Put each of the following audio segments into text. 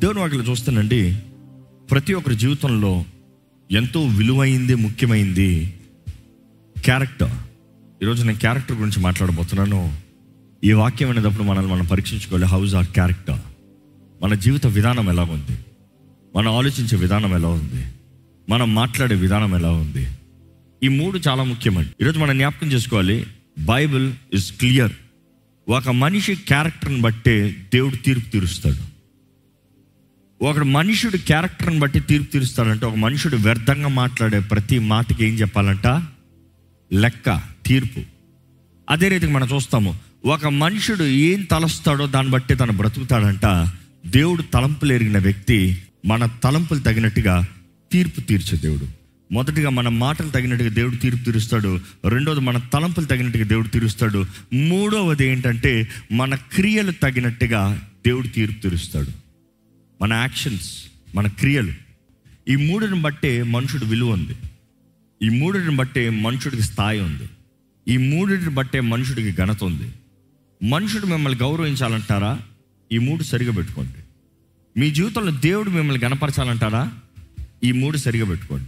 దేవుని వాటిలో చూస్తానండి ప్రతి ఒక్కరి జీవితంలో ఎంతో విలువైంది ముఖ్యమైంది క్యారెక్టర్. ఈరోజు నేను క్యారెక్టర్ గురించి మాట్లాడబోతున్నాను. ఈ వాక్యం అనేటప్పుడు మనల్ని మనం పరీక్షించుకోవాలి హౌస్ ఆర్ క్యారెక్టర్? మన జీవిత విధానం ఎలా ఉంది? మనం ఆలోచించే విధానం ఎలా ఉంది? మనం మాట్లాడే విధానం ఎలా ఉంది? ఈ మూడు చాలా ముఖ్యమండి. ఈరోజు మనం జ్ఞాపకం చేసుకోవాలి బైబిల్ ఇస్ క్లియర్. ఒక మనిషి క్యారెక్టర్ని బట్టే దేవుడు తీర్పు తీరుస్తాడు. ఒక మనుషుడు క్యారెక్టర్ని బట్టి తీర్పు తీరుస్తాడంటే ఒక మనుషుడు వ్యర్థంగా మాట్లాడే ప్రతి మాటకి ఏం చెప్పాలంట? లెక్క తీర్పు. అదే రీతికి మనం చూస్తాము. ఒక మనుషుడు ఏం తలస్తాడో దాన్ని బట్టి తను బ్రతుకుతాడంట. దేవుడు తలంపులు ఎరిగిన వ్యక్తి మన తలంపులు తగినట్టుగా తీర్పు తీర్చే దేవుడు. మొదటిగా మన మాటలు తగినట్టుగా దేవుడు తీర్పు తీరుస్తాడు. రెండవది మన తలంపులు తగినట్టుగా దేవుడు తీరుస్తాడు. మూడవది ఏంటంటే మన క్రియలు తగినట్టుగా దేవుడు తీర్పు తీరుస్తాడు. మన యాక్షన్స్ మన క్రియలు. ఈ మూడుని బట్టే మనుషుడు విలువ ఉంది. ఈ మూడుని బట్టే మనుషుడికి స్థాయి ఉంది. ఈ మూడిని బట్టే మనుషుడికి ఘనత ఉంది. మనుషుడు మిమ్మల్ని గౌరవించాలంటారా? ఈ మూడు సరిగా పెట్టుకోండి. మీ జీవితంలో దేవుడు మిమ్మల్ని గణపరచాలంటారా? ఈ మూడు సరిగా పెట్టుకోండి.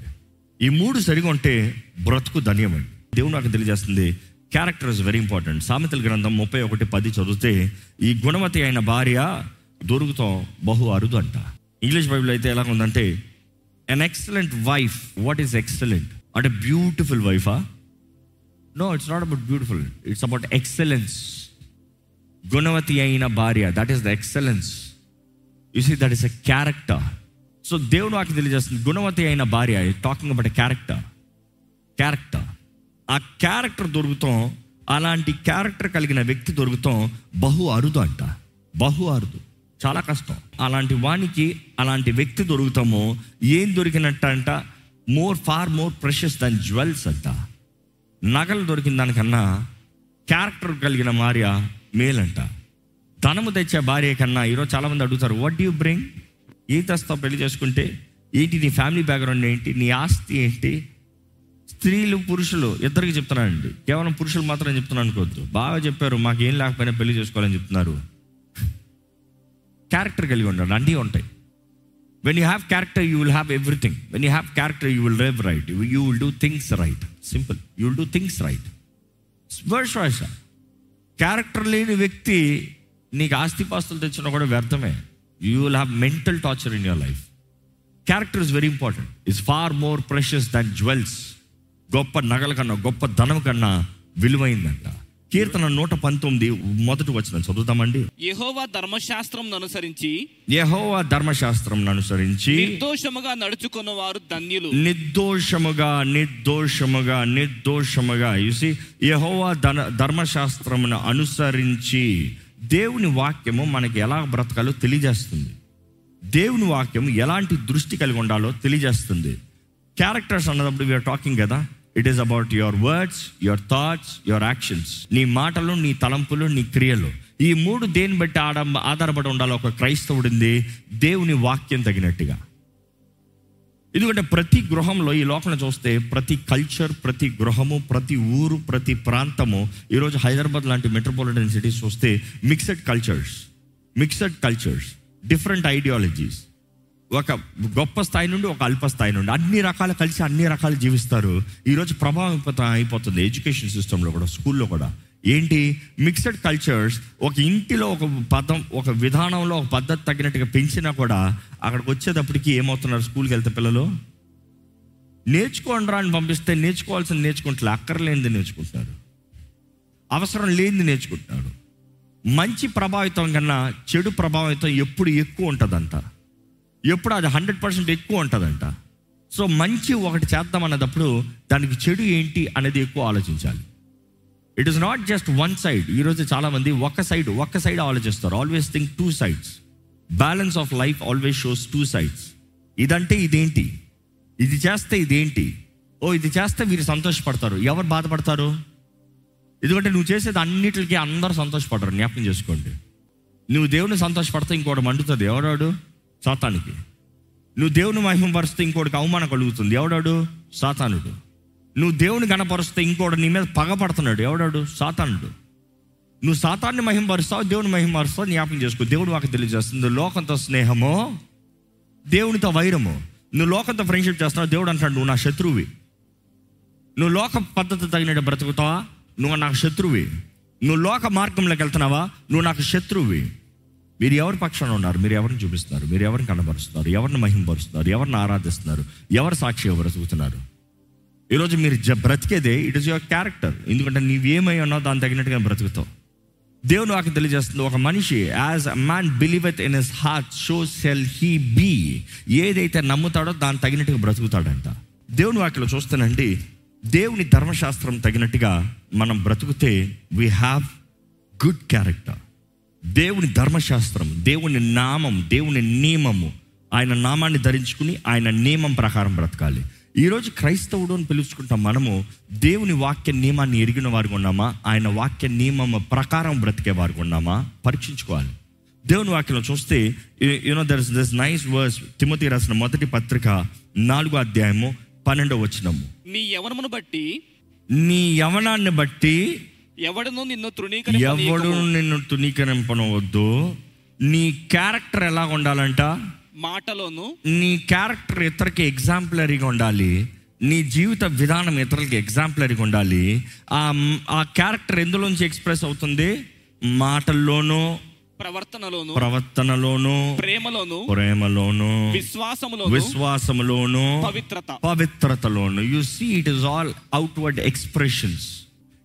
ఈ మూడు సరిగా ఉంటే బ్రతుకు ధన్యమండి. దేవుడు నాకు తెలియజేస్తుంది క్యారెక్టర్ ఇస్ వెరీ ఇంపార్టెంట్ సామెతల గ్రంథం ముప్పై ఒకటి పది చదివితే ఈ గుణవతి అయిన భార్య దొరుకుతాం బహు అరుదు అంట. ఇంగ్లీష్ బైబిల్ అయితే ఎలా ఉందంటే an excellent wife what is excellent అంటే beautiful వైఫా no it's not about beautiful it's about excellence గుణవతి అయిన భార్య that is the excellence you see that is a character so దేవుడు నాకు తెలియజేస్తుంది గుణవతి అయిన భార్య టాకింగ్ అబౌట్ క్యారెక్టర్ క్యారెక్టర్ ఆ క్యారెక్టర్ దొరుకుతాం అలాంటి క్యారెక్టర్ కలిగిన వ్యక్తి దొరుకుతాం బహు అరుదు అంట. బహు అరుదు. చాలా కష్టం. అలాంటి వానికి అలాంటి వ్యక్తి దొరుకుతామో ఏం దొరికినట్ట అంట more far more precious than jewels అంట. నగలు దొరికిన దానికన్నా క్యారెక్టర్ కలిగిన భార్య మేలంట. ధనము తెచ్చే భార్య కన్నా ఈరోజు చాలామంది అడుగుతారు వాట్ యూ బ్రింగ్ ఏ తెస్తావు పెళ్ళి చేసుకుంటే ఏంటి నీ ఫ్యామిలీ బ్యాక్గ్రౌండ్ ఏంటి? నీ ఆస్తి ఏంటి? స్త్రీలు పురుషులు ఇద్దరికి చెప్తున్నానండి. కేవలం పురుషులు మాత్రం చెప్తున్నాను అనుకోవద్దు. బాగా చెప్పారు మాకేం లేకపోయినా పెళ్ళి చేసుకోవాలని చెప్తున్నారు. క్యారెక్టర్ కలిగి ఉండండి అన్నీ ఉంటాయి. When you have character you will have everything when you have character you will rave right you will do things right simple you will do things right verse voice character లేని వ్యక్తి నీకు ఆస్తిపాస్తులు తెచ్చినా కూడా వ్యర్థమే. You will have mental torture in your life character is very important is far more precious than jewels గొప్ప నగల కన్నా గొప్ప ధనం కన్నా విలువైందంట. కీర్తన నూట పంతొమ్మిది మొదటి వచ్చిన చదువుతామండి యెహోవా ధర్మశాస్త్రం అనుసరించి యహోవా ధర్మశాస్త్రం అనుసరించి నిర్దోషముగా నడుచుకున్న వారు ధన్యులు. నిర్దోషముగా నిర్దోషముగా నిర్దోషముగా. చూసి యహోవా ధన ధర్మశాస్త్రమును అనుసరించి దేవుని వాక్యము మనకి ఎలా బ్రతకాలో తెలియజేస్తుంది. దేవుని వాక్యం ఎలాంటి దృష్టి కలిగి ఉండాలో తెలియజేస్తుంది. క్యారెక్టర్స్ అన్నప్పుడు వీఆర్ టాకింగ్ కదా. It is about your words your thoughts your actions నీ మాటలు నీ తలంపులు నీ క్రియలు. ఈ మూడు దేని బట్టి ఆడ ఆధారపడి ఉండాలో ఒక క్రైస్తవుడింది దేవుని వాక్యం తగినట్టుగా. ఎందుకంటే ప్రతి గృహంలో ఈ లోకంలో చూస్తే ప్రతి కల్చర్ ప్రతి గృహము ప్రతి ఊరు ప్రతి ప్రాంతము ఈరోజు హైదరాబాద్ లాంటి మెట్రోపాలిటన్ సిటీస్ చూస్తే mixed cultures mixed cultures different ideologies ఒక గొప్ప స్థాయి నుండి ఒక అల్ప స్థాయి నుండి అన్ని రకాలు కలిసి అన్ని రకాలు జీవిస్తారు. ఈరోజు ప్రభావితం అయిపోతుంది ఎడ్యుకేషన్ సిస్టంలో కూడా స్కూల్లో కూడా. ఏంటి? మిక్సడ్ కల్చర్స్ ఒక ఇంటిలో ఒక పదం ఒక విధానంలో ఒక పద్ధతి తగినట్టుగా పెంచినా కూడా అక్కడికి వచ్చేటప్పటికి ఏమవుతున్నారు స్కూల్కి వెళ్తే పిల్లలు? నేర్చుకోండి రా అని పంపిస్తే నేర్చుకోవాల్సిన నేర్చుకుంటారు అక్కర్లేనిది నేర్చుకుంటున్నారు. అవసరం లేనిది నేర్చుకుంటున్నాడు మంచి ప్రభావితం కన్నా చెడు ప్రభావితం ఎప్పుడు ఎక్కువ ఉంటుందంట. ఎప్పుడు అది హండ్రెడ్ పర్సెంట్ ఎక్కువ ఉంటుందంట. సో మంచి ఒకటి చేద్దాం అన్నదప్పుడు దానికి చెడు ఏంటి అనేది ఎక్కువ ఆలోచించాలి. It is not just one side ఈరోజు చాలామంది ఒక సైడ్ ఒక సైడ్ ఆలోచిస్తారు. Always think two sides balance of life always shows two sides ఇదంటే ఇదేంటి? ఇది చేస్తే ఇదేంటి? ఓ ఇది చేస్తే వీరు సంతోషపడతారు. ఎవరు బాధపడతారు? ఎందుకంటే నువ్వు చేసేది అన్నిటికీ అందరూ సంతోషపడరు. జ్ఞాపకం చేసుకోండి. నువ్వు దేవుని సంతోషపడితే ఇంకోటి మండుతుంది. ఎవరాడు? సాతానికి. నువ్వు దేవుని మహిమపరిస్తే ఇంకోటికి అవమానం కలుగుతుంది. ఎవడాడు? సాతానుడు. నువ్వు దేవుని గణపరుస్తే ఇంకోటి నీ మీద పగపడుతున్నాడు ఎవడాడు? సాతానుడు. నువ్వు సాతాన్ని మహిమపరుస్తావు దేవుని మహిమపరుస్తావు జ్ఞాపకం చేసుకో. దేవుడు మాకు తెలియజేస్తుంది. లోకంతో స్నేహము దేవునితో వైరము నువ్వు లోకంతో ఫ్రెండ్షిప్ చేస్తున్నావు? దేవుడు అంటాడు నువ్వు నా శత్రువి. నువ్వు లోక పద్ధతి తగినట్టు బ్రతుకుతావా? నువ్వు నాకు శత్రువి. నువ్వు లోక మార్గంలోకి వెళ్తున్నావా? నువ్వు నాకు శత్రువి. మీరు ఎవరి పక్షాన ఉన్నారు? మీరు ఎవరిని చూపిస్తున్నారు? మీరు ఎవరిని కనబరుస్తున్నారు? ఎవరిని మహింపరుస్తున్నారు? ఎవరిని ఆరాధిస్తున్నారు? ఎవరు సాక్షి ఎవరు బ్రతుకుతున్నారు ఈరోజు మీరు జ బ్రతికేదే ఇట్ ఇస్ యువర్ క్యారెక్టర్ ఎందుకంటే నీవేమై ఉన్నావు దాని తగినట్టుగా బ్రతుకుతావు. దేవుని వాకి తెలియజేస్తుంది ఒక మనిషి as a man believeth in his heart so shall he be ఏదైతే నమ్ముతాడో దాని తగినట్టుగా బ్రతుకుతాడంట. దేవుని వాటిలో చూస్తానండి దేవుని ధర్మశాస్త్రం తగినట్టుగా మనం బ్రతుకుతే వీ హ్యావ్ గుడ్ క్యారెక్టర్ దేవుని ధర్మశాస్త్రం దేవుని నామం దేవుని నియమము ఆయన నామాన్ని ధరించుకుని ఆయన నియమం ప్రకారం బ్రతకాలి. ఈరోజు క్రైస్తవుడు అని పిలుచుకుంటాం మనము దేవుని వాక్య నియమాన్ని ఎరిగిన వారికి ఉన్నామా? ఆయన వాక్య నియమం ప్రకారం బ్రతికే వారికి ఉన్నామా? పరీక్షించుకోవాలి. దేవుని వాక్యంలో చూస్తే you know there is this nice verse Timothy రాసిన మొదటి పత్రిక నాలుగో అధ్యాయము పన్నెండో వచనము. నీ యవనమును బట్టి నీ యవనాన్ని బట్టి ఎవడును నిన్ను ఎవడు తృణీకరింపనీయకుము. నిన్ను తునీకరింపనవద్దు నీ క్యారెక్టర్ ఎలా ఉండాలంట? మాటలోను నీ క్యారెక్టర్ ఇతరులకి ఎగ్జాంపులరీగా ఉండాలి. నీ జీవిత విధానం ఇతరులకి ఎగ్జాంపులరీగా ఉండాలి. ఆ ఆ క్యారెక్టర్ ఎందులోంచి ఎక్స్ప్రెస్ అవుతుంది? మాటల్లోనూ ప్రవర్తనలోను ప్రవర్తనలోను ప్రేమలోను ప్రేమలోను విశ్వాసములోను విశ్వాసములోను పవిత్రత. పవిత్రతలోను. You see it is all outward expressions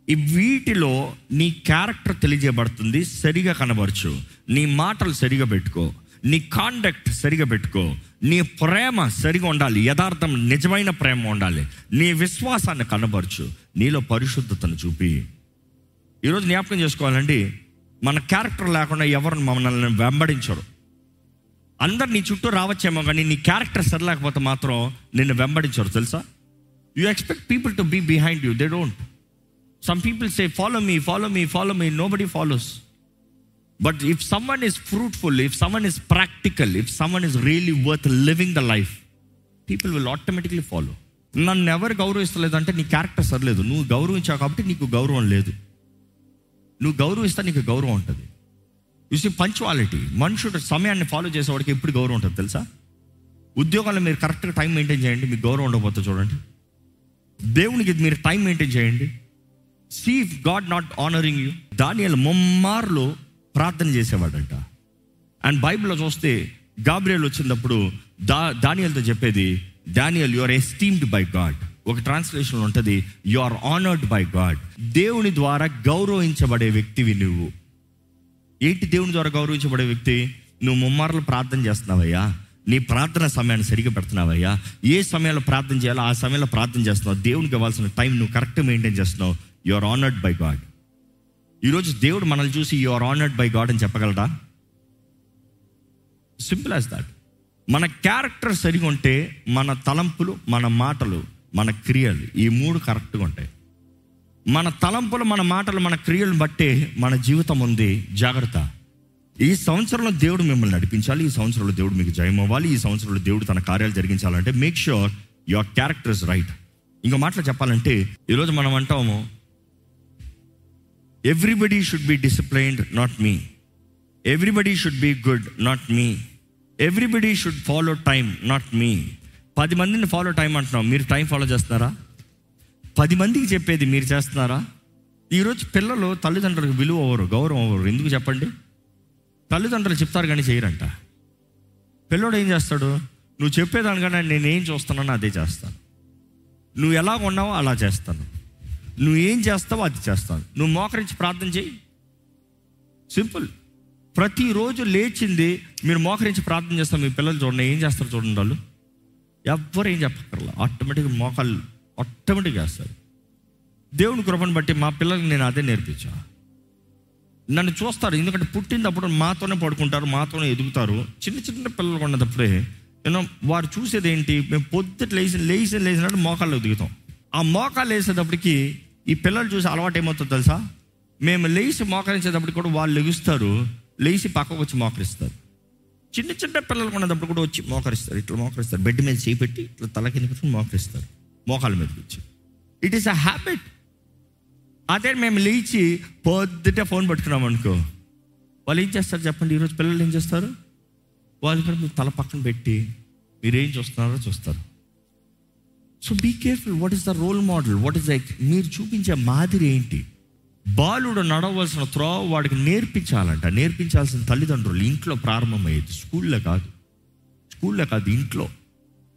ఈ వీటిలో నీ క్యారెక్టర్ తెలియజేయబడుతుంది సరిగా కనబరచు. నీ మాటలు సరిగా పెట్టుకో. నీ కాండక్ట్ సరిగా పెట్టుకో. నీ ప్రేమ సరిగా ఉండాలి. యథార్థం నిజమైన ప్రేమ ఉండాలి. నీ విశ్వాసాన్ని కనబరచు. నీలో పరిశుద్ధతను చూపి. ఈరోజు జ్ఞాపకం చేసుకోవాలండి మన క్యారెక్టర్ లేకుండా ఎవరు మమ్మల్ని వెంబడించరు. అందరు నీ చుట్టూ రావచ్చేమో కానీ నీ క్యారెక్టర్ సరిలేకపోతే మాత్రం నిన్ను వెంబడించరు తెలుసా? You expect people to be behind you they don't some people say follow me follow me follow me nobody follows but if someone is fruitful if someone is practical if someone is really worth living the life people will automatically follow నన్ను ఎవరు గౌరవిస్తలేదు అంటే నీ character సరిలేదు. నువ్వు గౌరవించావు కాబట్టి నీకు గౌరవం లేదు. నువ్వు గౌరవిస్తే నీకు గౌరవం ఉంటుంది. యూసి పంచువాలిటీ మనుషుడు సమయాన్ని ఫాలో చేసేవాడికి ఎప్పుడు గౌరవం ఉంటుంది తెలుసా? ఉద్యోగాల్లో మీరు కరెక్ట్గా టైం మెయింటైన్ చేయండి మీకు గౌరవం ఉండకపోతే చూడండి. దేవునికి మీరు టైం మెయింటైన్ చేయండి. See God not honoring you Daniel ముమ్మార్లు ప్రార్థన చేసేవాడంట. అండ్ బైబిల్లో చూస్తే గాబ్రియల్ వచ్చినప్పుడు దా దానియల్తో చెప్పేది Daniel you are esteemed by God ఒక ట్రాన్స్లేషన్ ఉంటుంది you are honoured by God దేవుని ద్వారా గౌరవించబడే వ్యక్తివి నువ్వు. ఏంటి దేవుని ద్వారా గౌరవించబడే వ్యక్తి? నువ్వు ముమ్మార్లు ప్రార్థన చేస్తున్నావయ్యా. నీ ప్రార్థన సమయాన్ని సరిగ్గా పెడుతున్నావయ్యా. ఏ సమయంలో ప్రార్థన చేయాలో ఆ సమయంలో ప్రార్థన చేస్తున్నావు. దేవునికి ఇవ్వాల్సిన టైం నువ్వు కరెక్ట్ మెయింటైన్ చేస్తున్నావు. You are honoured by God ఈరోజు దేవుడు మనల్ని చూసి you are honoured by God అని చెప్పగలరా సింపుల్ యాజ్ దాట్ మన క్యారెక్టర్ సరిగా ఉంటే మన తలంపులు మన మాటలు మన క్రియలు ఈ మూడు కరెక్ట్గా ఉంటాయి. మన తలంపులు మన మాటలు మన క్రియలను బట్టే మన జీవితం ఉంది. జాగ్రత్త. ఈ సంవత్సరంలో దేవుడు మిమ్మల్ని నడిపించాలి. ఈ సంవత్సరంలో దేవుడు మీకు జయం అవ్వాలి. ఈ సంవత్సరంలో దేవుడు తన కార్యాలు జరిగించాలంటే make sure your character is right ఇంకో మాటలు చెప్పాలంటే ఈరోజు మనం అంటాము everybody should be disciplined not me everybody should be good not me everybody should follow time not me పది మందిని ఫాలో టైం అంటున్నాం మీరు టైం ఫాలో చేస్తున్నారా? పది మందికి చెప్పేది మీరు చేస్తున్నారా? ఈరోజు పిల్లలు తల్లిదండ్రులకు విలువ అవ్వరు గౌరవం అవ్వరు. ఎందుకు చెప్పండి? తల్లిదండ్రులు చెప్తారు కానీ చేయరంట. పిల్లోడు ఏం చేస్తాడు? నువ్వు చెప్పేదానికన్నా నేను ఏం చూస్తున్నానో అదే చేస్తాను. నువ్వు ఎలా ఉన్నావో అలా చేస్తాను. నువ్వు ఏం చేస్తావో అది చేస్తాను. నువ్వు మోకరించి ప్రార్థన చేయి. సింపుల్. ప్రతిరోజు లేచింది మీరు మోకరించి ప్రార్థన చేస్తాం మీ పిల్లలు చూడండి ఏం చేస్తారు చూడండి వాళ్ళు? ఎవ్వరు ఏం చెప్పక్కర్లా. ఆటోమేటిక్గా మోకాళ్ళు ఆటోమేటిక్ చేస్తారు దేవుని కృపను బట్టి మా పిల్లలకి నేను అదే నేర్పించా. నన్ను చూస్తారు ఎందుకంటే పుట్టినప్పుడు మాతోనే పడుకుంటారు మాతోనే ఎదుగుతారు. చిన్న చిన్న పిల్లలు ఉన్నప్పుడే యూనో వారు చూసేది ఏంటి మేము పొద్దుట లేచి లేచి లేచినట్టు మోకాళ్ళు ఎదుగుతాం. ఆ మోకాళ్ళు వేసేటప్పటికి ఈ పిల్లలు చూసి అలవాటు ఏమవుతుందో తెలుసా? మేము లేచి మోకరించేటప్పుడు కూడా వాళ్ళు లెగుస్తారు లేచి పక్కకు వచ్చి మోకరిస్తారు. చిన్న చిన్న పిల్లలు ఉన్నప్పుడు కూడా వచ్చి మోకరిస్తారు ఇట్లా మోకరిస్తారు. బెడ్ మీద చేపెట్టి ఇట్లా తల కింద పెట్టుకుని మోకరిస్తారు మోకాల మీద వచ్చి ఇట్ ఈస్ అ హ్యాబిట్ అదే మేము లేచి పొద్దుటే ఫోన్ పెట్టుకున్నాం అనుకో. వాళ్ళు ఏం చేస్తారు చెప్పండి? ఈరోజు పిల్లలు ఏం చేస్తారు? వాళ్ళు కూడా మీరు తల పక్కన పెట్టి మీరు ఏం చూస్తున్నారో చూస్తారు. So be careful what is the role model what is like మీరు చూపించే మాదిరి ఏంటి? బాలుడు నడవలసిన త్రో వాడికి నేర్పించాలంట. నేర్పించాల్సిన తల్లిదండ్రులు ఇంట్లో ప్రారంభమయ్యేది స్కూల్లో కాదు. స్కూల్లో కాదు ఇంట్లో.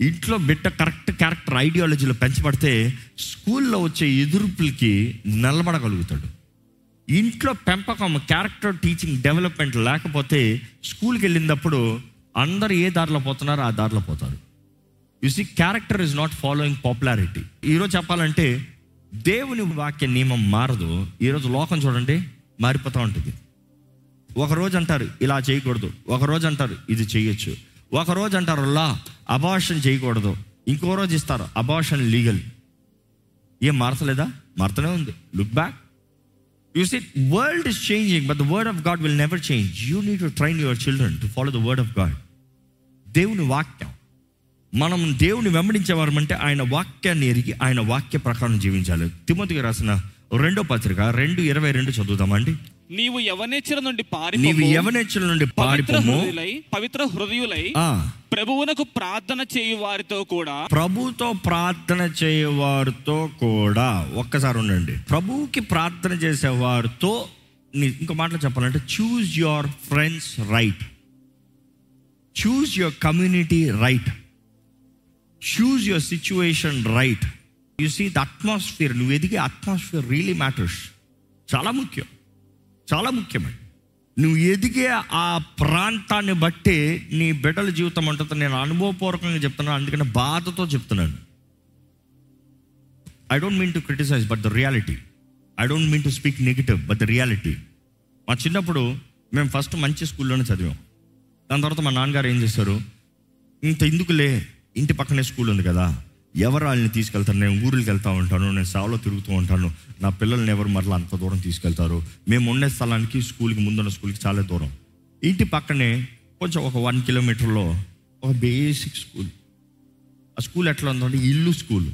ఇంట్లో బిడ్డ కరెక్ట్ క్యారెక్టర్ ఐడియాలజీలో పెంచబడితే స్కూల్లో వచ్చే ఎదుర్పులకి నిలబడగలుగుతాడు. ఇంట్లో పెంపకం క్యారెక్టర్ టీచింగ్ డెవలప్మెంట్ లేకపోతే స్కూల్కి వెళ్ళినప్పుడు అందరు ఏ దారిలో పోతున్నారో ఆ దారిలో పోతారు. You see character is not following popularity ఈరోజు చెప్పాలంటే దేవుని వాక్య నియమం మారదు. ఈరోజు లోకం చూడండి మారిపోతూ ఉంటుంది. ఒక రోజు అంటారు ఇలా చేయకూడదు. ఒక రోజు అంటారు ఇది చేయొచ్చు. ఒక రోజు అంటారు లా అబార్షన్ చేయకూడదు. ఇంకో రోజు ఇస్తారు అబార్షన్ లీగల్ ఏం మారతలేదా? మారుతూనే ఉంది. Look back you see world is changing but the word of God will never change you need to train your children to follow the word of God దేవుని వాక్యం. మనం దేవుని వెంబడించేవారమంటే ఆయన వాక్యాన్ని ఎరిగి ఆయన వాక్య ప్రకారం జీవించాలి. తిమోతికి రాసిన రెండో పత్రిక రెండు ఇరవై రెండు చదువుతామండి నీవు యవనేచ్చల నుండి నీవు పారిపోము యవనెచ్చుల నుండి పారిపోము. పవిత్ర హృదయులై ప్రభువునకు ప్రార్థన చేయు వారితో కూడా ప్రభుతో ప్రార్థన చేయవారితో కూడా ఒక్కసారి ఉండండి. ప్రభువుకి ప్రార్థన చేసేవారితో ఇంకో మాటలో చెప్పాలంటే choose your friends right choose your community right choose your situation right you see the atmosphere నువ్వు ఎదిగే అట్మాస్ఫియర్ రియలీ మ్యాటర్స్ చాలా ముఖ్యం. చాలా ముఖ్యమండి నువ్వు ఎదిగే ఆ ప్రాంతాన్ని బట్టి నీ బిడ్డల జీవితం ఉంటుంది నేను అనుభవపూర్వకంగా చెప్తున్నాను అందుకని బాధతో చెప్తున్నాను. I don't mean to criticise but the reality I don't mean to speak negative but the reality మా చిన్నప్పుడు మేము ఫస్ట్ మంచి స్కూల్లోనే చదివాం. దాని తర్వాత మా నాన్నగారు ఏం చేశారు? ఇంత ఎందుకులే? ఇంటి పక్కనే స్కూల్ ఉంది కదా. ఎవరు వాళ్ళని తీసుకెళ్తారు? నేను ఊరికి వెళ్తూ ఉంటాను నేను సేవలో తిరుగుతూ ఉంటాను. నా పిల్లల్ని ఎవరు మరలా అంత దూరం తీసుకెళ్తారు? మేము ఉండే స్థలానికి స్కూల్కి ముందున్న స్కూల్కి చాలా దూరం. ఇంటి పక్కనే కొంచెం ఒక వన్ కిలోమీటర్లో ఒక బేసిక్ స్కూల్ ఆ స్కూల్ ఎట్లా ఉందంటే ఇల్లు స్కూల్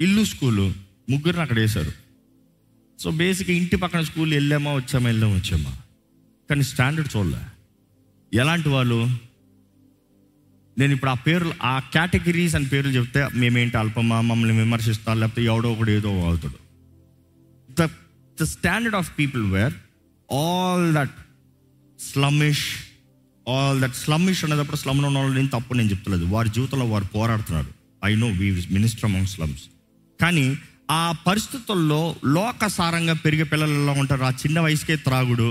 ఇల్లు స్కూలు ముగ్గురిని అక్కడ వేశారు. సో బేసిక్గా ఇంటి పక్కన స్కూల్ వెళ్ళామా వచ్చామా వెళ్ళామా వచ్చామా? కానీ స్టాండర్డ్ చూడలే. ఎలాంటి వాళ్ళు? నేను ఇప్పుడు ఆ పేర్లు ఆ కేటగిరీస్ అని పేర్లు చెప్తే మేమేంటి అల్పమా మమ్మల్ని విమర్శిస్తా లేకపోతే ఎవడో ఒకడు ఏదో అవుతాడు. The the standard of people were all that slummish all that slummish అనేటప్పుడు స్లమ్లో ఉన్న వాళ్ళు నేను తప్పు నేను చెప్తలేదు. వారి జీవితంలో వారు పోరాడుతున్నారు. I know we minister among slums కానీ ఆ పరిస్థితుల్లో లోకసారంగా పెరిగే పిల్లలు ఎలా ఉంటారు? ఆ చిన్న వయసుకే త్రాగుడు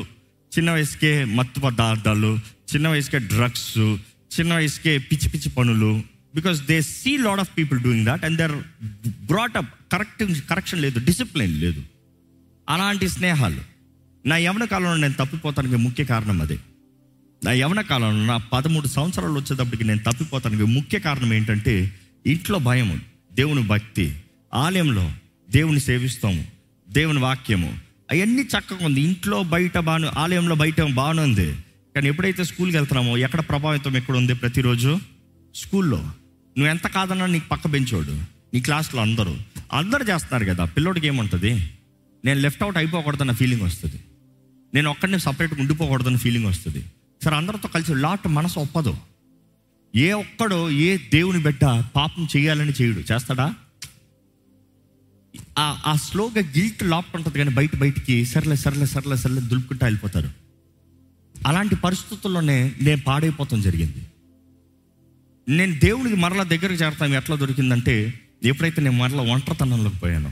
చిన్న వయసుకే మత్తు పదార్థాలు చిన్న వయసుకే డ్రగ్స్ చిన్న వయసుకే పిచ్చి పిచ్చి పనులు. Because they see lot of people doing that and they're brought up correct correction లేదు డిసిప్లిన్ లేదు. అలాంటి స్నేహాలు. నా యవన కాలంలో నేను తప్పిపోతానికి ముఖ్య కారణం అదే. నా యవన కాలంలో నా పదమూడు సంవత్సరాలు వచ్చేటప్పటికి నేను తప్పిపోతానికి ముఖ్య కారణం ఏంటంటే ఇంట్లో భయము దేవుని భక్తి ఆలయంలో దేవుని సేవిస్తాము దేవుని వాక్యము. అవన్నీ చక్కగా ఉంది. ఇంట్లో బయట బాను ఆలయంలో బయట బాగానే ఉంది కానీ ఎప్పుడైతే స్కూల్కి వెళ్తున్నామో ఎక్కడ ప్రభావితం ఎక్కడ ఉంది ప్రతిరోజు? స్కూల్లో. నువ్వు ఎంత కాదన్నా నీకు పక్క బెంచోడు నీ క్లాస్లో అందరూ. అందరు చేస్తున్నారు కదా పిల్లోడికి ఏముంటుంది? నేను లెఫ్ట్ అవుట్ అయిపోకూడదన్న ఫీలింగ్ వస్తుంది. నేను ఒక్కడిని సపరేట్గా ఉండిపోకూడదన్న ఫీలింగ్ వస్తుంది. సరే అందరితో కలిసి లాట్ మనసు ఒప్పదు. ఏ ఒక్కడో ఏ దేవుని బిడ్డ పాపం చేయాలని చేయడు. చేస్తాడా? ఆ ఆ స్లోగా గిల్ట్ లాప్ట్ ఉంటుంది కానీ బయట బయటికి సర్లే సర్లే సర్లే సర్లే దులుపుకుంటా వెళ్ళిపోతారు. అలాంటి పరిస్థితుల్లోనే నేను పాడైపోతాం జరిగింది. నేను దేవునికి మరలా దగ్గరకు చేరతాం ఎట్లా దొరికిందంటే ఎప్పుడైతే నేను మరలా ఒంటరితనంలోకి పోయాను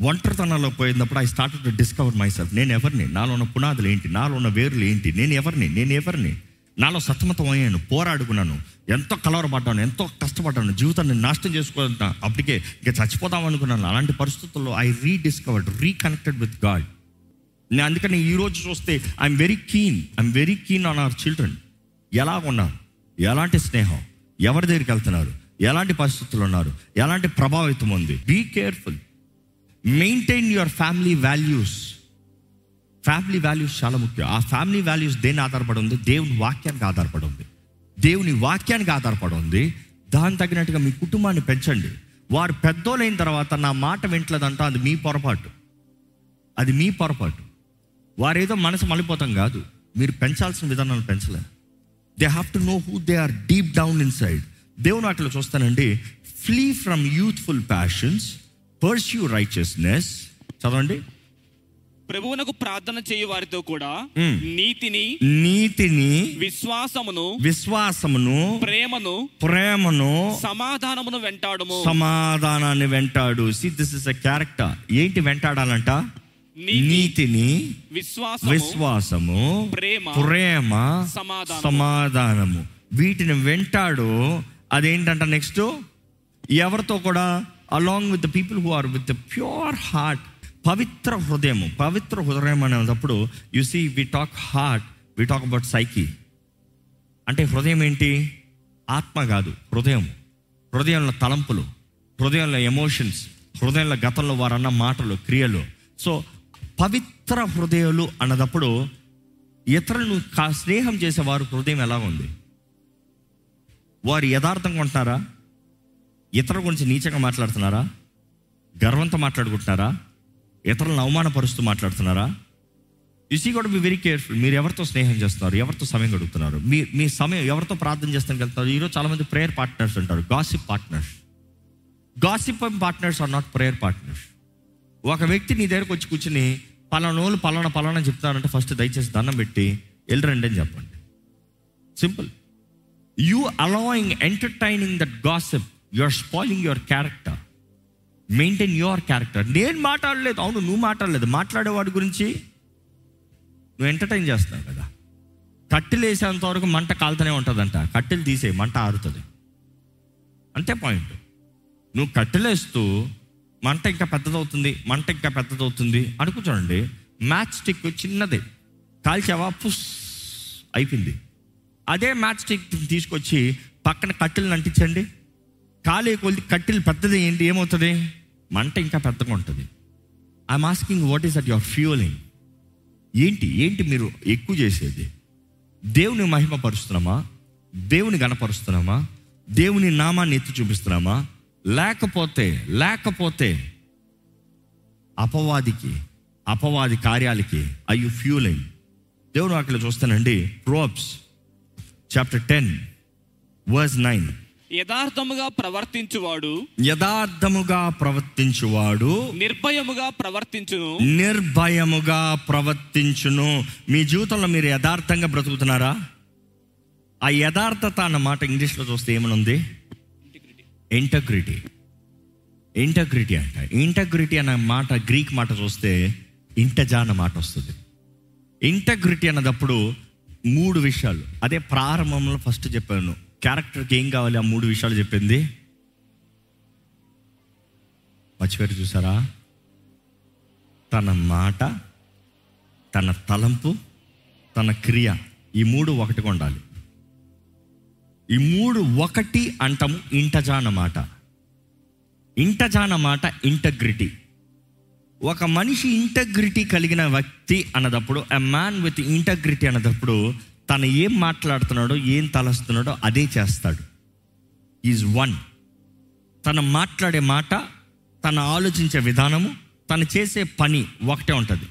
ఒంటరితనంలో పోయినప్పుడు I start to discover my self నేను ఎవరిని? నాలో ఉన్న పునాదులు ఏంటి? నాలో ఉన్న వేర్లు ఏంటి? నేను ఎవరిని? నేను ఎవరిని? నాలో సతమతం అయ్యాను పోరాడుకున్నాను ఎంతో కలవరపడ్డాను ఎంతో కష్టపడ్డాను జీవితాన్ని నాశనం చేసుకోవద్దా అప్పటికే ఇక చచ్చిపోదాం అనుకున్నాను. అలాంటి పరిస్థితుల్లో I rediscovered reconnected with God. నేను అందుకని ఈరోజు చూస్తే I'm very keen I'm very keen on our children ఎలా ఉన్నారు? ఎలాంటి స్నేహం? ఎవరి దగ్గరికి వెళ్తున్నారు? ఎలాంటి పరిస్థితులు ఉన్నారు? ఎలాంటి ప్రభావితం ఉంది? Be careful maintain your family values family values చాలా ముఖ్యం. ఆ ఫ్యామిలీ వాల్యూస్ దేని ఆధారపడి ఉంది? దేవుని వాక్యానికి ఆధారపడి ఉంది. దేవుని వాక్యానికి ఆధారపడి ఉంది. దాని తగినట్టుగా మీ కుటుంబాన్ని పెంచండి. వారు పెద్దోళ్ళైన తర్వాత నా మాట వింటలేదంట అది మీ పొరపాటు. అది మీ పొరపాటు. వారేదో మనసు మళ్ళీపోతాం కాదు. మీరు పెంచాల్సిన విధానాలు పెంచలే they have to know who they are deep down in side దేవుని వాటిలో చూస్తానండి. Flee from youthful passions pursue righteousness చదవండి. ప్రభువునకు ప్రార్థన చేయు వారితో కూడా మ్మ్. నీతిని నీతిని విశ్వాసమును విశ్వాసమును ప్రేమను ప్రేమను సమాధానమును వెంటాడుము. సమాధానాన్ని వెంటాడు. See this is a character ఏంటి వెంటాడాలంట? నీతిని విశ్వాసము విశ్వాసము ప్రేమ సమాధానము. వీటిని వెంటాడు అదేంటంట నెక్స్ట్ ఎవరితో కూడా? Along with the people who are with pure heart పవిత్ర హృదయము. పవిత్ర హృదయం అనేటప్పుడు you see we talk heart we talk about psyche అంటే హృదయం ఏంటి? ఆత్మ కాదు హృదయం హృదయంలో తలంపులు హృదయంలో ఎమోషన్స్ హృదయంలో గతంలో వారన్న మాటలు క్రియలు. సో పవిత్ర హృదయాలు అన్నదప్పుడు ఇతరులను కా- స్నేహం చేసేవారు హృదయం ఎలా ఉంది? వారు యథార్థంగా ఉంటున్నారా? ఇతరుల గురించి నీచంగా మాట్లాడుతున్నారా? గర్వంతో మాట్లాడుకుంటున్నారా? ఇతరులను అవమానపరుస్తూ మాట్లాడుతున్నారా? యు కూడా మీ వెరీ కేర్ఫుల్ మీరు ఎవరితో స్నేహం చేస్తున్నారు? ఎవరితో సమయం గడుపుతున్నారు? మీ మీ సమయం ఎవరితో ప్రార్థన చేస్తానికి వెళ్తున్నారు? ఈరోజు చాలామంది ప్రేయర్ పార్ట్నర్స్ ఉంటారు. Gossip partners gossip partners are not prayer partners ఒక వ్యక్తి నీ దగ్గరకు వచ్చి కూర్చుని పలానోళ్ళు పలానా పలానా చెప్తారంటే ఫస్ట్ దయచేసి దండం పెట్టి వెళ్ళరండి అని చెప్పండి. Simple you allowing entertaining that gossip you are spoiling your character maintain your character నేను మాట్లాడలేదు. అవును నువ్వు మాట్లాడలేదు. మాట్లాడేవాడి గురించి నువ్వు ఎంటర్టైన్ చేస్తావు కదా. కట్టెలు వేసేంత వరకు మంట కాలుతూనే ఉంటుందంట. కట్టెలు తీసే మంట ఆరుతుంది. అంతే పాయింట్ నువ్వు కట్టెలేస్తూ మంట ఇంకా పెద్దదవుతుంది మంట ఇంకా పెద్దదవుతుంది. అనుకుంటానండి మ్యాచ్ స్టిక్ చిన్నది. కాల్చావా? పుస్ అయిపోయింది. అదే మ్యాచ్ స్టిక్ తీసుకొచ్చి పక్కన కట్టెలు అంటించండి. కాలే కొద్ది కట్టెలు పెద్దది ఏంటి ఏమవుతుంది? మంట ఇంకా పెద్దగా ఉంటుంది. I'm asking what is at your fuelling ఏంటి ఏంటి మీరు ఎక్కువ చేసేది? దేవుని మహిమపరుస్తున్నామా? దేవుని గణపరుస్తున్నామా దేవుని నామాన్ని ఎత్తి చూపిస్తున్నామా? లేకపోతే లేకపోతే అపవాదికి అపవాది కార్యాలకి ఐ యు ఫ్యూలింగ్ దేవుని వాటిలో చూస్తానండి. Proverbs chapter ten verse nine యథార్థముగా ప్రవర్తించువాడు యథార్థముగా ప్రవర్తించువాడు నిర్భయముగా ప్రవర్తించును. నిర్భయముగా ప్రవర్తించును. మీ జీవితంలో మీరు యథార్థంగా బ్రతుకుతున్నారా? ఆ యథార్థత అన్న మాట ఇంగ్లీష్లో చూస్తే ఏమనుంది? ఇంటగ్రిటీ ఇంటగ్రిటీ అంట. ఇంటగ్రిటీ అన్న మాట గ్రీక్ మాట చూస్తే ఇంటజా అన్న మాట వస్తుంది. ఇంటగ్రిటీ అన్నదప్పుడు మూడు విషయాలు. అదే ప్రారంభంలో ఫస్ట్ చెప్పాను. క్యారెక్టర్కి ఏం కావాలి? ఆ మూడు విషయాలు చెప్పింది. మర్చిపోయారు చూసారా? తన మాట తన తలంపు తన క్రియ ఈ మూడు ఒకటిగా ఉండాలి. ఈ మూడు ఒకటి అంటాము ఇంటజా అన్నమాట ఇంటజాన మాట ఇంటగ్రిటీ. ఒక మనిషి ఇంటగ్రిటీ కలిగిన వ్యక్తి అన్నదప్పుడు ఎ మ్యాన్ విత్ ఇంటగ్రిటీ అన్నదప్పుడు తను ఏం మాట్లాడుతున్నాడో ఏం తలస్తున్నాడో అదే చేస్తాడు. ఈజ్ వన్ తను మాట్లాడే మాట తను ఆలోచించే విధానము తను చేసే పని ఒకటే ఉంటుంది.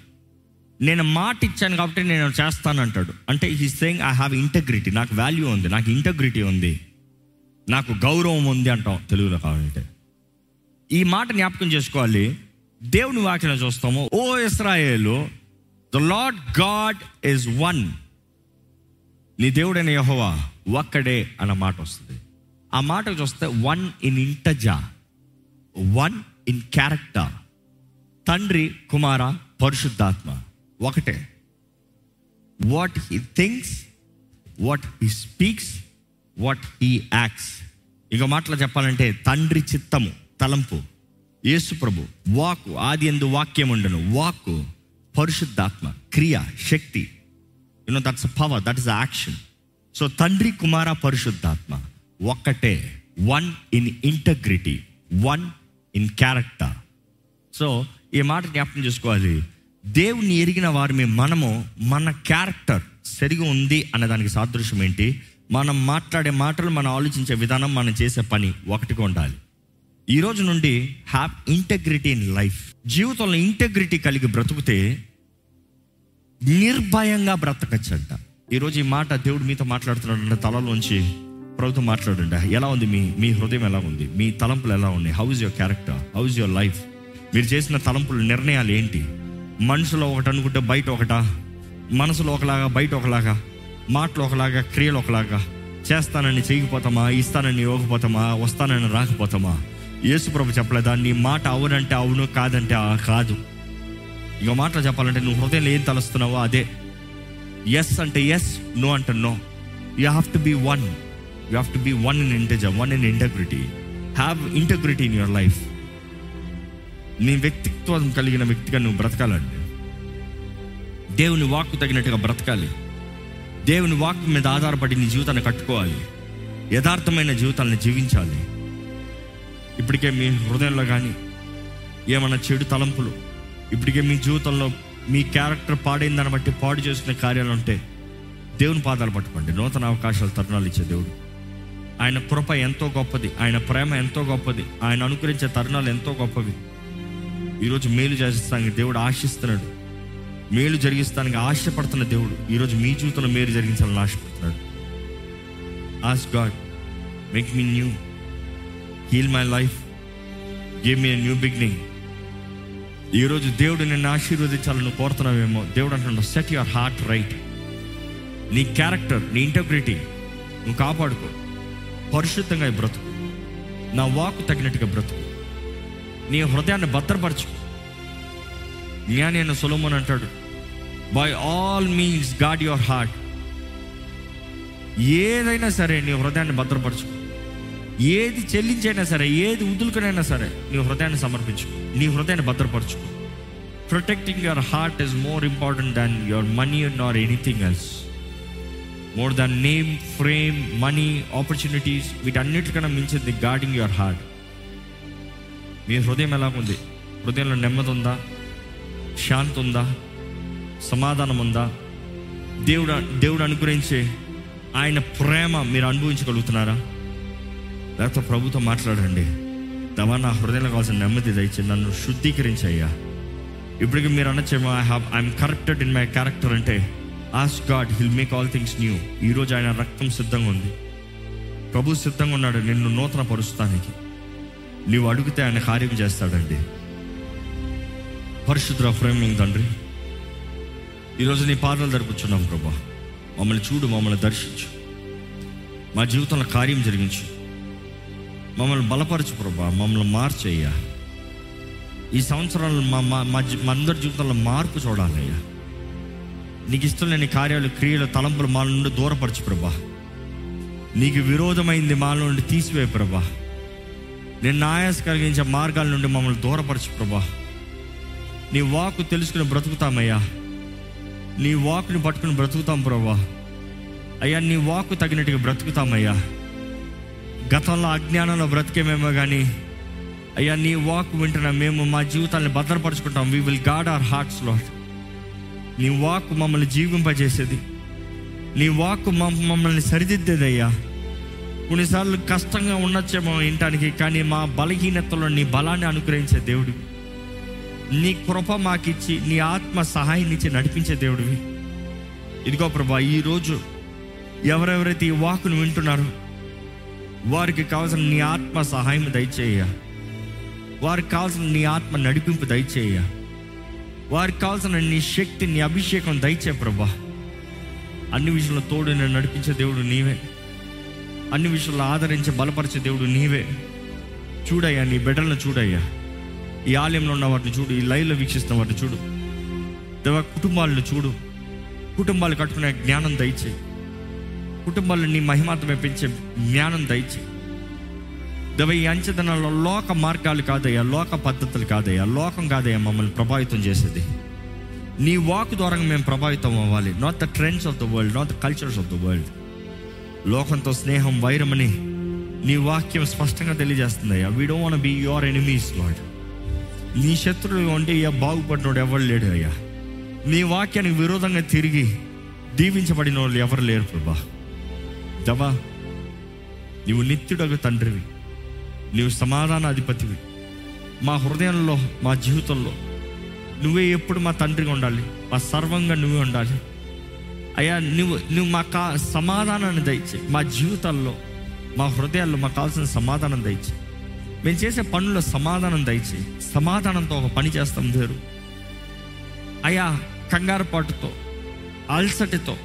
నేను మాట ఇచ్చాను కాబట్టి నేను చేస్తాను అంటాడు అంటే he saying I have integrity నాకు వాల్యూ ఉంది నాకు ఇంటగ్రిటీ ఉంది. నాకు గౌరవం ఉంది అంటాం తెలుగులో కావాలంటే. ఈ మాట జ్ఞాపకం చేసుకోవాలి. దేవుని వాక్యం చూస్తాము. ఓ ఇస్రాయేలు the Lord God is one నీ దేవుడైన యహోవా ఒక్కడే అన్న మాట వస్తుంది. ఆ మాట చూస్తే వన్ ఇన్ ఇంటజా వన్ ఇన్ క్యారెక్టర్ తండ్రి కుమార పరిశుద్ధాత్మ. ఒకటే. What he thinks what he speaks what he acts ఇక మాటలు చెప్పాలంటే తండ్రి చిత్తము తలంపు. యేసు ప్రభు వాక్కు ఆది ఎందు వాక్యం ఉండను వాక్కు పరిశుద్ధాత్మ క్రియ శక్తి. You know that's power that is action so తండ్రి కుమార పరిశుద్ధాత్మ. ఒక్కటే. One in integrity one in character so ఈ మాట జ్ఞాపకం చేసుకోవాలి. దేవుని ఎరిగిన వారి మనము మన క్యారెక్టర్ సరిగా ఉంది అనే దానికి సాదృశ్యం ఏంటి? మనం మాట్లాడే మాటలు మనం ఆలోచించే విధానం మనం చేసే పని ఒకటిగా ఉండాలి. ఈ రోజు నుండి హ్యాప్ ఇంటెగ్రిటీ ఇన్ లైఫ్. జీవితంలో ఇంటెగ్రిటీ కలిగి బ్రతుకుతే నిర్భయంగా బ్రతకచ్చంట. ఈరోజు ఈ మాట దేవుడు మీతో మాట్లాడుతున్నాడు తలలోంచి ప్రభుత్వం మాట్లాడండి. ఎలా ఉంది మీ మీ హృదయం ఎలా ఉంది? మీ తలంపులు ఎలా ఉన్నాయి? How is your character how is your life మీరు చేసిన తలంపులు నిర్ణయాలు ఏంటి? మనసులో ఒకటి అనుకుంటే బయట ఒకటా? మనసులో ఒకలాగా బయట ఒకలాగా? మాటలు ఒకలాగా క్రియలు ఒకలాగా? చేస్తానని చేయకపోతామా? ఇస్తానని ఇవ్వకపోతామా? వస్తానని రాకపోతామా? యేసుప్రభు చెప్పలేదా? నీ మాట అవునంటే అవును కాదంటే ఆ కాదు. ఇక మాటలు చెప్పాలంటే నువ్వు హృదయం ఏం తలుస్తున్నావో అదే. ఎస్ అంటే ఎస్ నో అంటే no you have to be one you have to be one in integer one in integrity have integrity in your life నీ వ్యక్తిత్వం కలిగిన వ్యక్తిగా నువ్వు బ్రతకాలండి. దేవుని వాక్కు తగినట్టుగా బ్రతకాలి. దేవుని వాక్ మీద ఆధారపడి నీ జీవితాన్ని కట్టుకోవాలి. యథార్థమైన జీవితాలను జీవించాలి. ఇప్పటికే మీ హృదయంలో కానీ ఏమన్నా చెడు తలంపులు ఇప్పటికే మీ జీవితంలో మీ క్యారెక్టర్ పాడైందని బట్టి పాడు చేసిన కార్యాలు ఉంటే దేవుని పాదాలు పట్టుకోండి. నూతన అవకాశాలు తరుణాలు ఇచ్చే దేవుడు. ఆయన కృప ఎంతో గొప్పది. ఆయన ప్రేమ ఎంతో గొప్పది. ఆయన అనుకరించే తరుణాలు ఎంతో గొప్పవి. ఈరోజు మేలు చేస్తానికి దేవుడు ఆశిస్తున్నాడు. మేలు జరిగిస్తానికి ఆశపడుతున్న దేవుడు ఈరోజు మీ జీవితంలో మేలు జరిగించాలని ఆశపడుతున్నాడు. As God make me new heal my life give me new beginning ఈరోజు దేవుడు నిన్ను ఆశీర్వదించాలని కోరుతున్నావేమో దేవుడు అంటున్నాడు సెట్ యువర్ హార్ట్ రైట్ నీ క్యారెక్టర్ నీ ఇంటగ్రిటీ నువ్వు కాపాడుకో. పరిశుద్ధంగా బ్రతుకు. నా వాకు తగినట్టుగా బ్రతుకు. నీ హృదయాన్ని భద్రపరచు. జ్ఞాని అయిన అంటాడు by all means guard your heart ఏదైనా సరే నీ హృదయాన్ని భద్రపరచు. ఏది చెల్లించైనా సరే ఏది ఉదులుకునైనా సరే నీ హృదయాన్ని సమర్పించు. నీ హృదయాన్ని భద్రపరచు. Protecting your heart is more important than your money nor anything else more than name fame money opportunities వీటన్నిటికన్నా మించింది గార్డింగ్ యువర్ హార్ట్ నీ హృదయం ఎలా ఉంది? హృదయంలో నెమ్మది ఉందా శాంతి ఉందా సమాధానం ఉందా దేవుడు దేవుడు అనుగ్రహించే ఆయన ప్రేమ మీరు అనుభవించగలుగుతున్నారా? లేకపోతే ప్రభుతో మాట్లాడండి. దవా నా హృదయంలో కావాల్సిన నెమ్మది దయచి నన్ను శుద్ధీకరించయ్యా. ఇప్పటికి మీరు అనొచ్చేమో I have I'm corrected in my character అంటే as God will make all things new ఈరోజు ఆయన రక్తం సిద్ధంగా ఉంది. ప్రభు సిద్ధంగా ఉన్నాడు నిన్ను నూతన పరుస్తానికి నీవు అడిగితే ఆయన కార్యం చేస్తాడండి. పరిశుద్ధ ఫ్రేమింగ్ తండ్రి ఈరోజు నీ పాదాలు జరుపుచున్నాం ప్రభా. మమ్మల్ని చూడు మమ్మల్ని దర్శించు. మా జీవితంలో కార్యం జరిగించు. మమ్మల్ని బలపరచు ప్రభా మమ్మల్ని మార్చయ్యా. ఈ సంవత్సరాలు మా మా మా అందరి జీవితంలో మార్పు చూడాలయ్యా. నీకు ఇష్టం లేని కార్యాలు క్రియలు తలంపులు మా నుండి దూరపరచు ప్రభా. నీకు విరోధమైంది మా నుండి తీసివే ప్రభా. నేను ఆయాస కలిగించే మార్గాల నుండి మమ్మల్ని దూరపరచు ప్రభా. నీ వాకు తెలుసుకుని బ్రతుకుతామయ్యా. నీ వాకుని పట్టుకుని బ్రతుకుతాం ప్రభా. అయ్యా నీ వాకు తగినట్టుగా బ్రతుకుతామయ్యా. గతంలో అజ్ఞానంలో బ్రతికేమేమో కానీ అయ్యా నీ వాక్ వింటున్న మేము మా జీవితాన్ని భద్రపరుచుకుంటాం. వీ విల్ గాడ్ అవర్ హార్ట్స్లో నీ వాక్ మమ్మల్ని జీవింపజేసేది. నీ వాక్ మమ్- మమ్మల్ని సరిదిద్దేదయ్యా. కొన్నిసార్లు కష్టంగా ఉండొచ్చేమో వినటానికి కానీ మా బలహీనతలో నీ బలాన్ని అనుగ్రహించే దేవుడు నీ కృప మాకిచ్చి నీ ఆత్మ సహాయం నడిపించే దేవుడివి. ఇదిగో ప్రభా ఈరోజు ఎవరెవరైతే ఈ వాకును వింటున్నారో వారికి కావాల్సిన నీ ఆత్మ సహాయం దయచేయ వారికి కావాల్సిన నీ ఆత్మ నడిపింపు దయచేయ వారికి కావాల్సిన నీ శక్తి నీ అభిషేకం దయచే ప్రభా. అన్ని విషయంలో తోడు నేను నడిపించే దేవుడు నీవే. అన్ని విషయాల్లో ఆదరించే బలపరిచే దేవుడు నీవే. చూడయ్యా నీ బిడ్డలను చూడయ్యా. ఈ ఆలయంలో ఉన్న వాటిని చూడు ఈ లైవ్లో వీక్షిస్తున్న వాటిని చూడు. దేవ కుటుంబాలను చూడు. కుటుంబాలు కట్టుకునే జ్ఞానం దయచే కుటుంబాలను నీ మహిమాత్మే పెంచే జ్ఞానం దయచే దేవ ఈ అంచదనాల్లో లోక మార్గాలు కాదయ్యా లోక పద్ధతులు కాదయ్యా లోకం కాదయ్యా మమ్మల్ని ప్రభావితం చేసేది. నీ వాక్ ద్వారా మేము ప్రభావితం అవ్వాలి. Not the trends of the world not the cultures of the world లోకంతో స్నేహం వైరమని నీ వాక్యం స్పష్టంగా తెలియజేస్తుందయ్యా. We don't want be your enemies lord నీ శత్రువులు ఉంటే ఇక బాగుపడినోడు ఎవరు లేడు అయ్యా. నీ వాక్యానికి విరోధంగా తిరిగి దీవించబడిన వాళ్ళు ఎవరు లేరు ప్రభా. దవా నీవు నిత్యుడగ తండ్రివి. నీవు సమాధాన అధిపతివి మా హృదయంలో మా జీవితంలో నువ్వే ఎప్పుడు మా తండ్రిగా ఉండాలి. మా సర్వంగా నువ్వే ఉండాలి. అయ్యా నువ్వు నువ్వు మా కా సమాధానాన్ని దయచే. మా జీవితాల్లో మా హృదయాల్లో మాకు కావాల్సిన సమాధానం దయచే. మేము చేసే పనుల్లో సమాధానం దయచే. సమాధానంతో ఒక పని చేస్తాం వేరు అయ్యా కంగారు పాటుతో అల్సటితో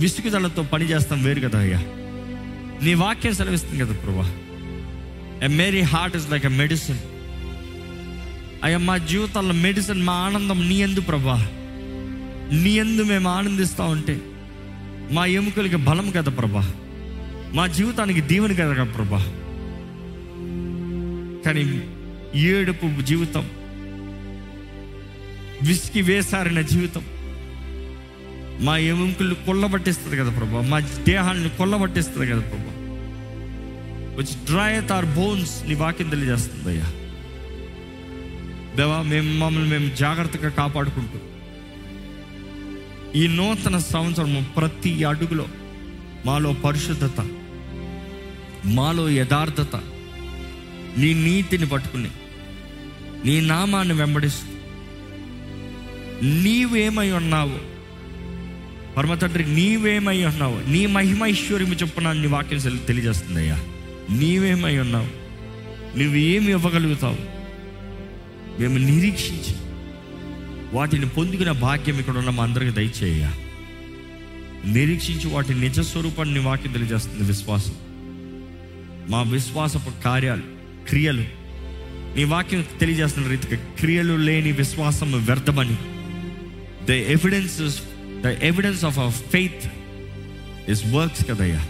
విసుగుదలతో పని చేస్తాం వేరు కదా అయ్యా. నీ వాక్యం సెలవిస్తుంది కదా ప్రభా. A merry heart is like a medicine అయ్యా మా జీవితాల్లో మెడిసిన్ మా ఆనందం నీ ఎందు ప్రభా. నీ ఎందు మేము ఆనందిస్తూ ఉంటే మా ఎముకలకి బలం కదా ప్రభా. మా జీవితానికి దీవెన కదా ప్రభా. కానీ ఏడుపు జీవితం విసికి వేసారిన జీవితం మా ఎముకలు కొల్లబట్టిస్తుంది కదా ప్రభా. మా దేహాన్ని కొల్లబట్టిస్తుంది కదా ప్రభా. విచ్ డ్రై ఆర్ బోన్స్ నీ వాక్యం తెలియజేస్తుంది అయ్యా. దేవా మేము మమ్మల్ని మేము జాగ్రత్తగా కాపాడుకుంటూ ఈ నూతన సంవత్సరం ప్రతి అడుగులో మాలో పరిశుద్ధత మాలో యథార్థత నీ నీతిని పట్టుకుని నీ నామాన్ని వెంబడిస్తూ నీవేమై ఉన్నావు పరమ తండ్రి నీవేమై ఉన్నావు నీ మహిమైశ్వర్యము చొప్పున నీ వాక్యం తెలియజేస్తుంది అయ్యా నీవేమై ఉన్నావు నువ్వు ఏమి ఇవ్వగలుగుతావు మేము నిరీక్షించి. వాటిని పొందుకునే భాగ్యం ఇక్కడ ఉన్న మా అందరికి దయచేయ నిరీక్షించి వాటి నిజ స్వరూపాన్ని నీ వాక్యం తెలియజేస్తుంది విశ్వాసం. మా విశ్వాసపు కార్యాలు క్రియలు నీ వాక్యం తెలియజేస్తున్న రీతిగా క్రియలు లేని విశ్వాసం వ్యర్థమని. The evidence the evidence of our faith is works కదయ్యా.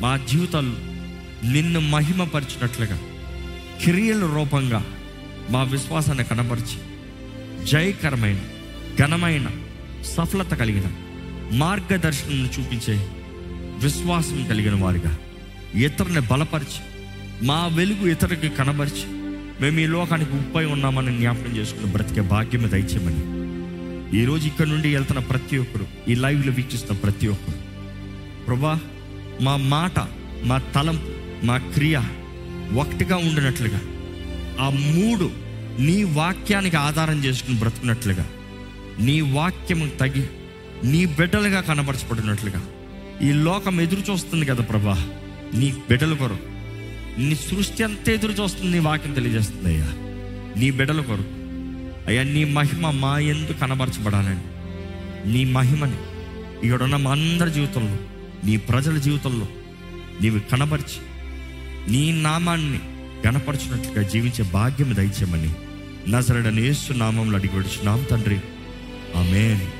మా జీవితాలు నిన్ను మహిమపరిచినట్లుగా క్రియల రూపంగా మా విశ్వాసాన్ని కనపరిచి జయకరమైన ఘనమైన సఫలత కలిగిన మార్గదర్శనం చూపించే విశ్వాసం కలిగిన వారిగా ఇతరుని బలపరిచి మా వెలుగు ఇతరుకి కనబరిచి మేము ఈ లోకానికి ఉప్పై ఉన్నామని జ్ఞాపకం చేసుకుని బ్రతికే భాగ్యం దయచేయమని. ఈరోజు ఇక్కడ నుండి వెళ్తున్న ప్రతి ఒక్కరు ఈ లైవ్లో వీక్షిస్తున్న ప్రతి ఒక్కరు ప్రభా మా మాట మా తలంపు మా క్రియ ఒకటిగా ఉండినట్లుగా ఆ మూడు నీ వాక్యానికి ఆధారం చేసుకుని బ్రతుకున్నట్లుగా నీ వాక్యము తగి నీ బిడ్డలుగా కనబరచబడినట్లుగా ఈ లోకం ఎదురు చూస్తుంది కదా ప్రభా నీ బిడ్డల కొరకు. నీ సృష్టి అంతా ఎదురు చూస్తుంది నీ వాక్యం తెలియజేస్తుంది అయ్యా. నీ బిడ్డల కొరకు. అయ్యా నీ మహిమ మా ఎందు కనబరచబడాలని. నీ మహిమని ఇక్కడున్న మా అందరి జీవితంలో నీ ప్రజల జీవితంలో నీవు కనబరిచి నీ నామాన్ని గణపరచినట్లుగా జీవించే భాగ్యం దయచేయమని నజరడని యేసు నామంలో అడిగి నామ తండ్రి. ఆమెన్.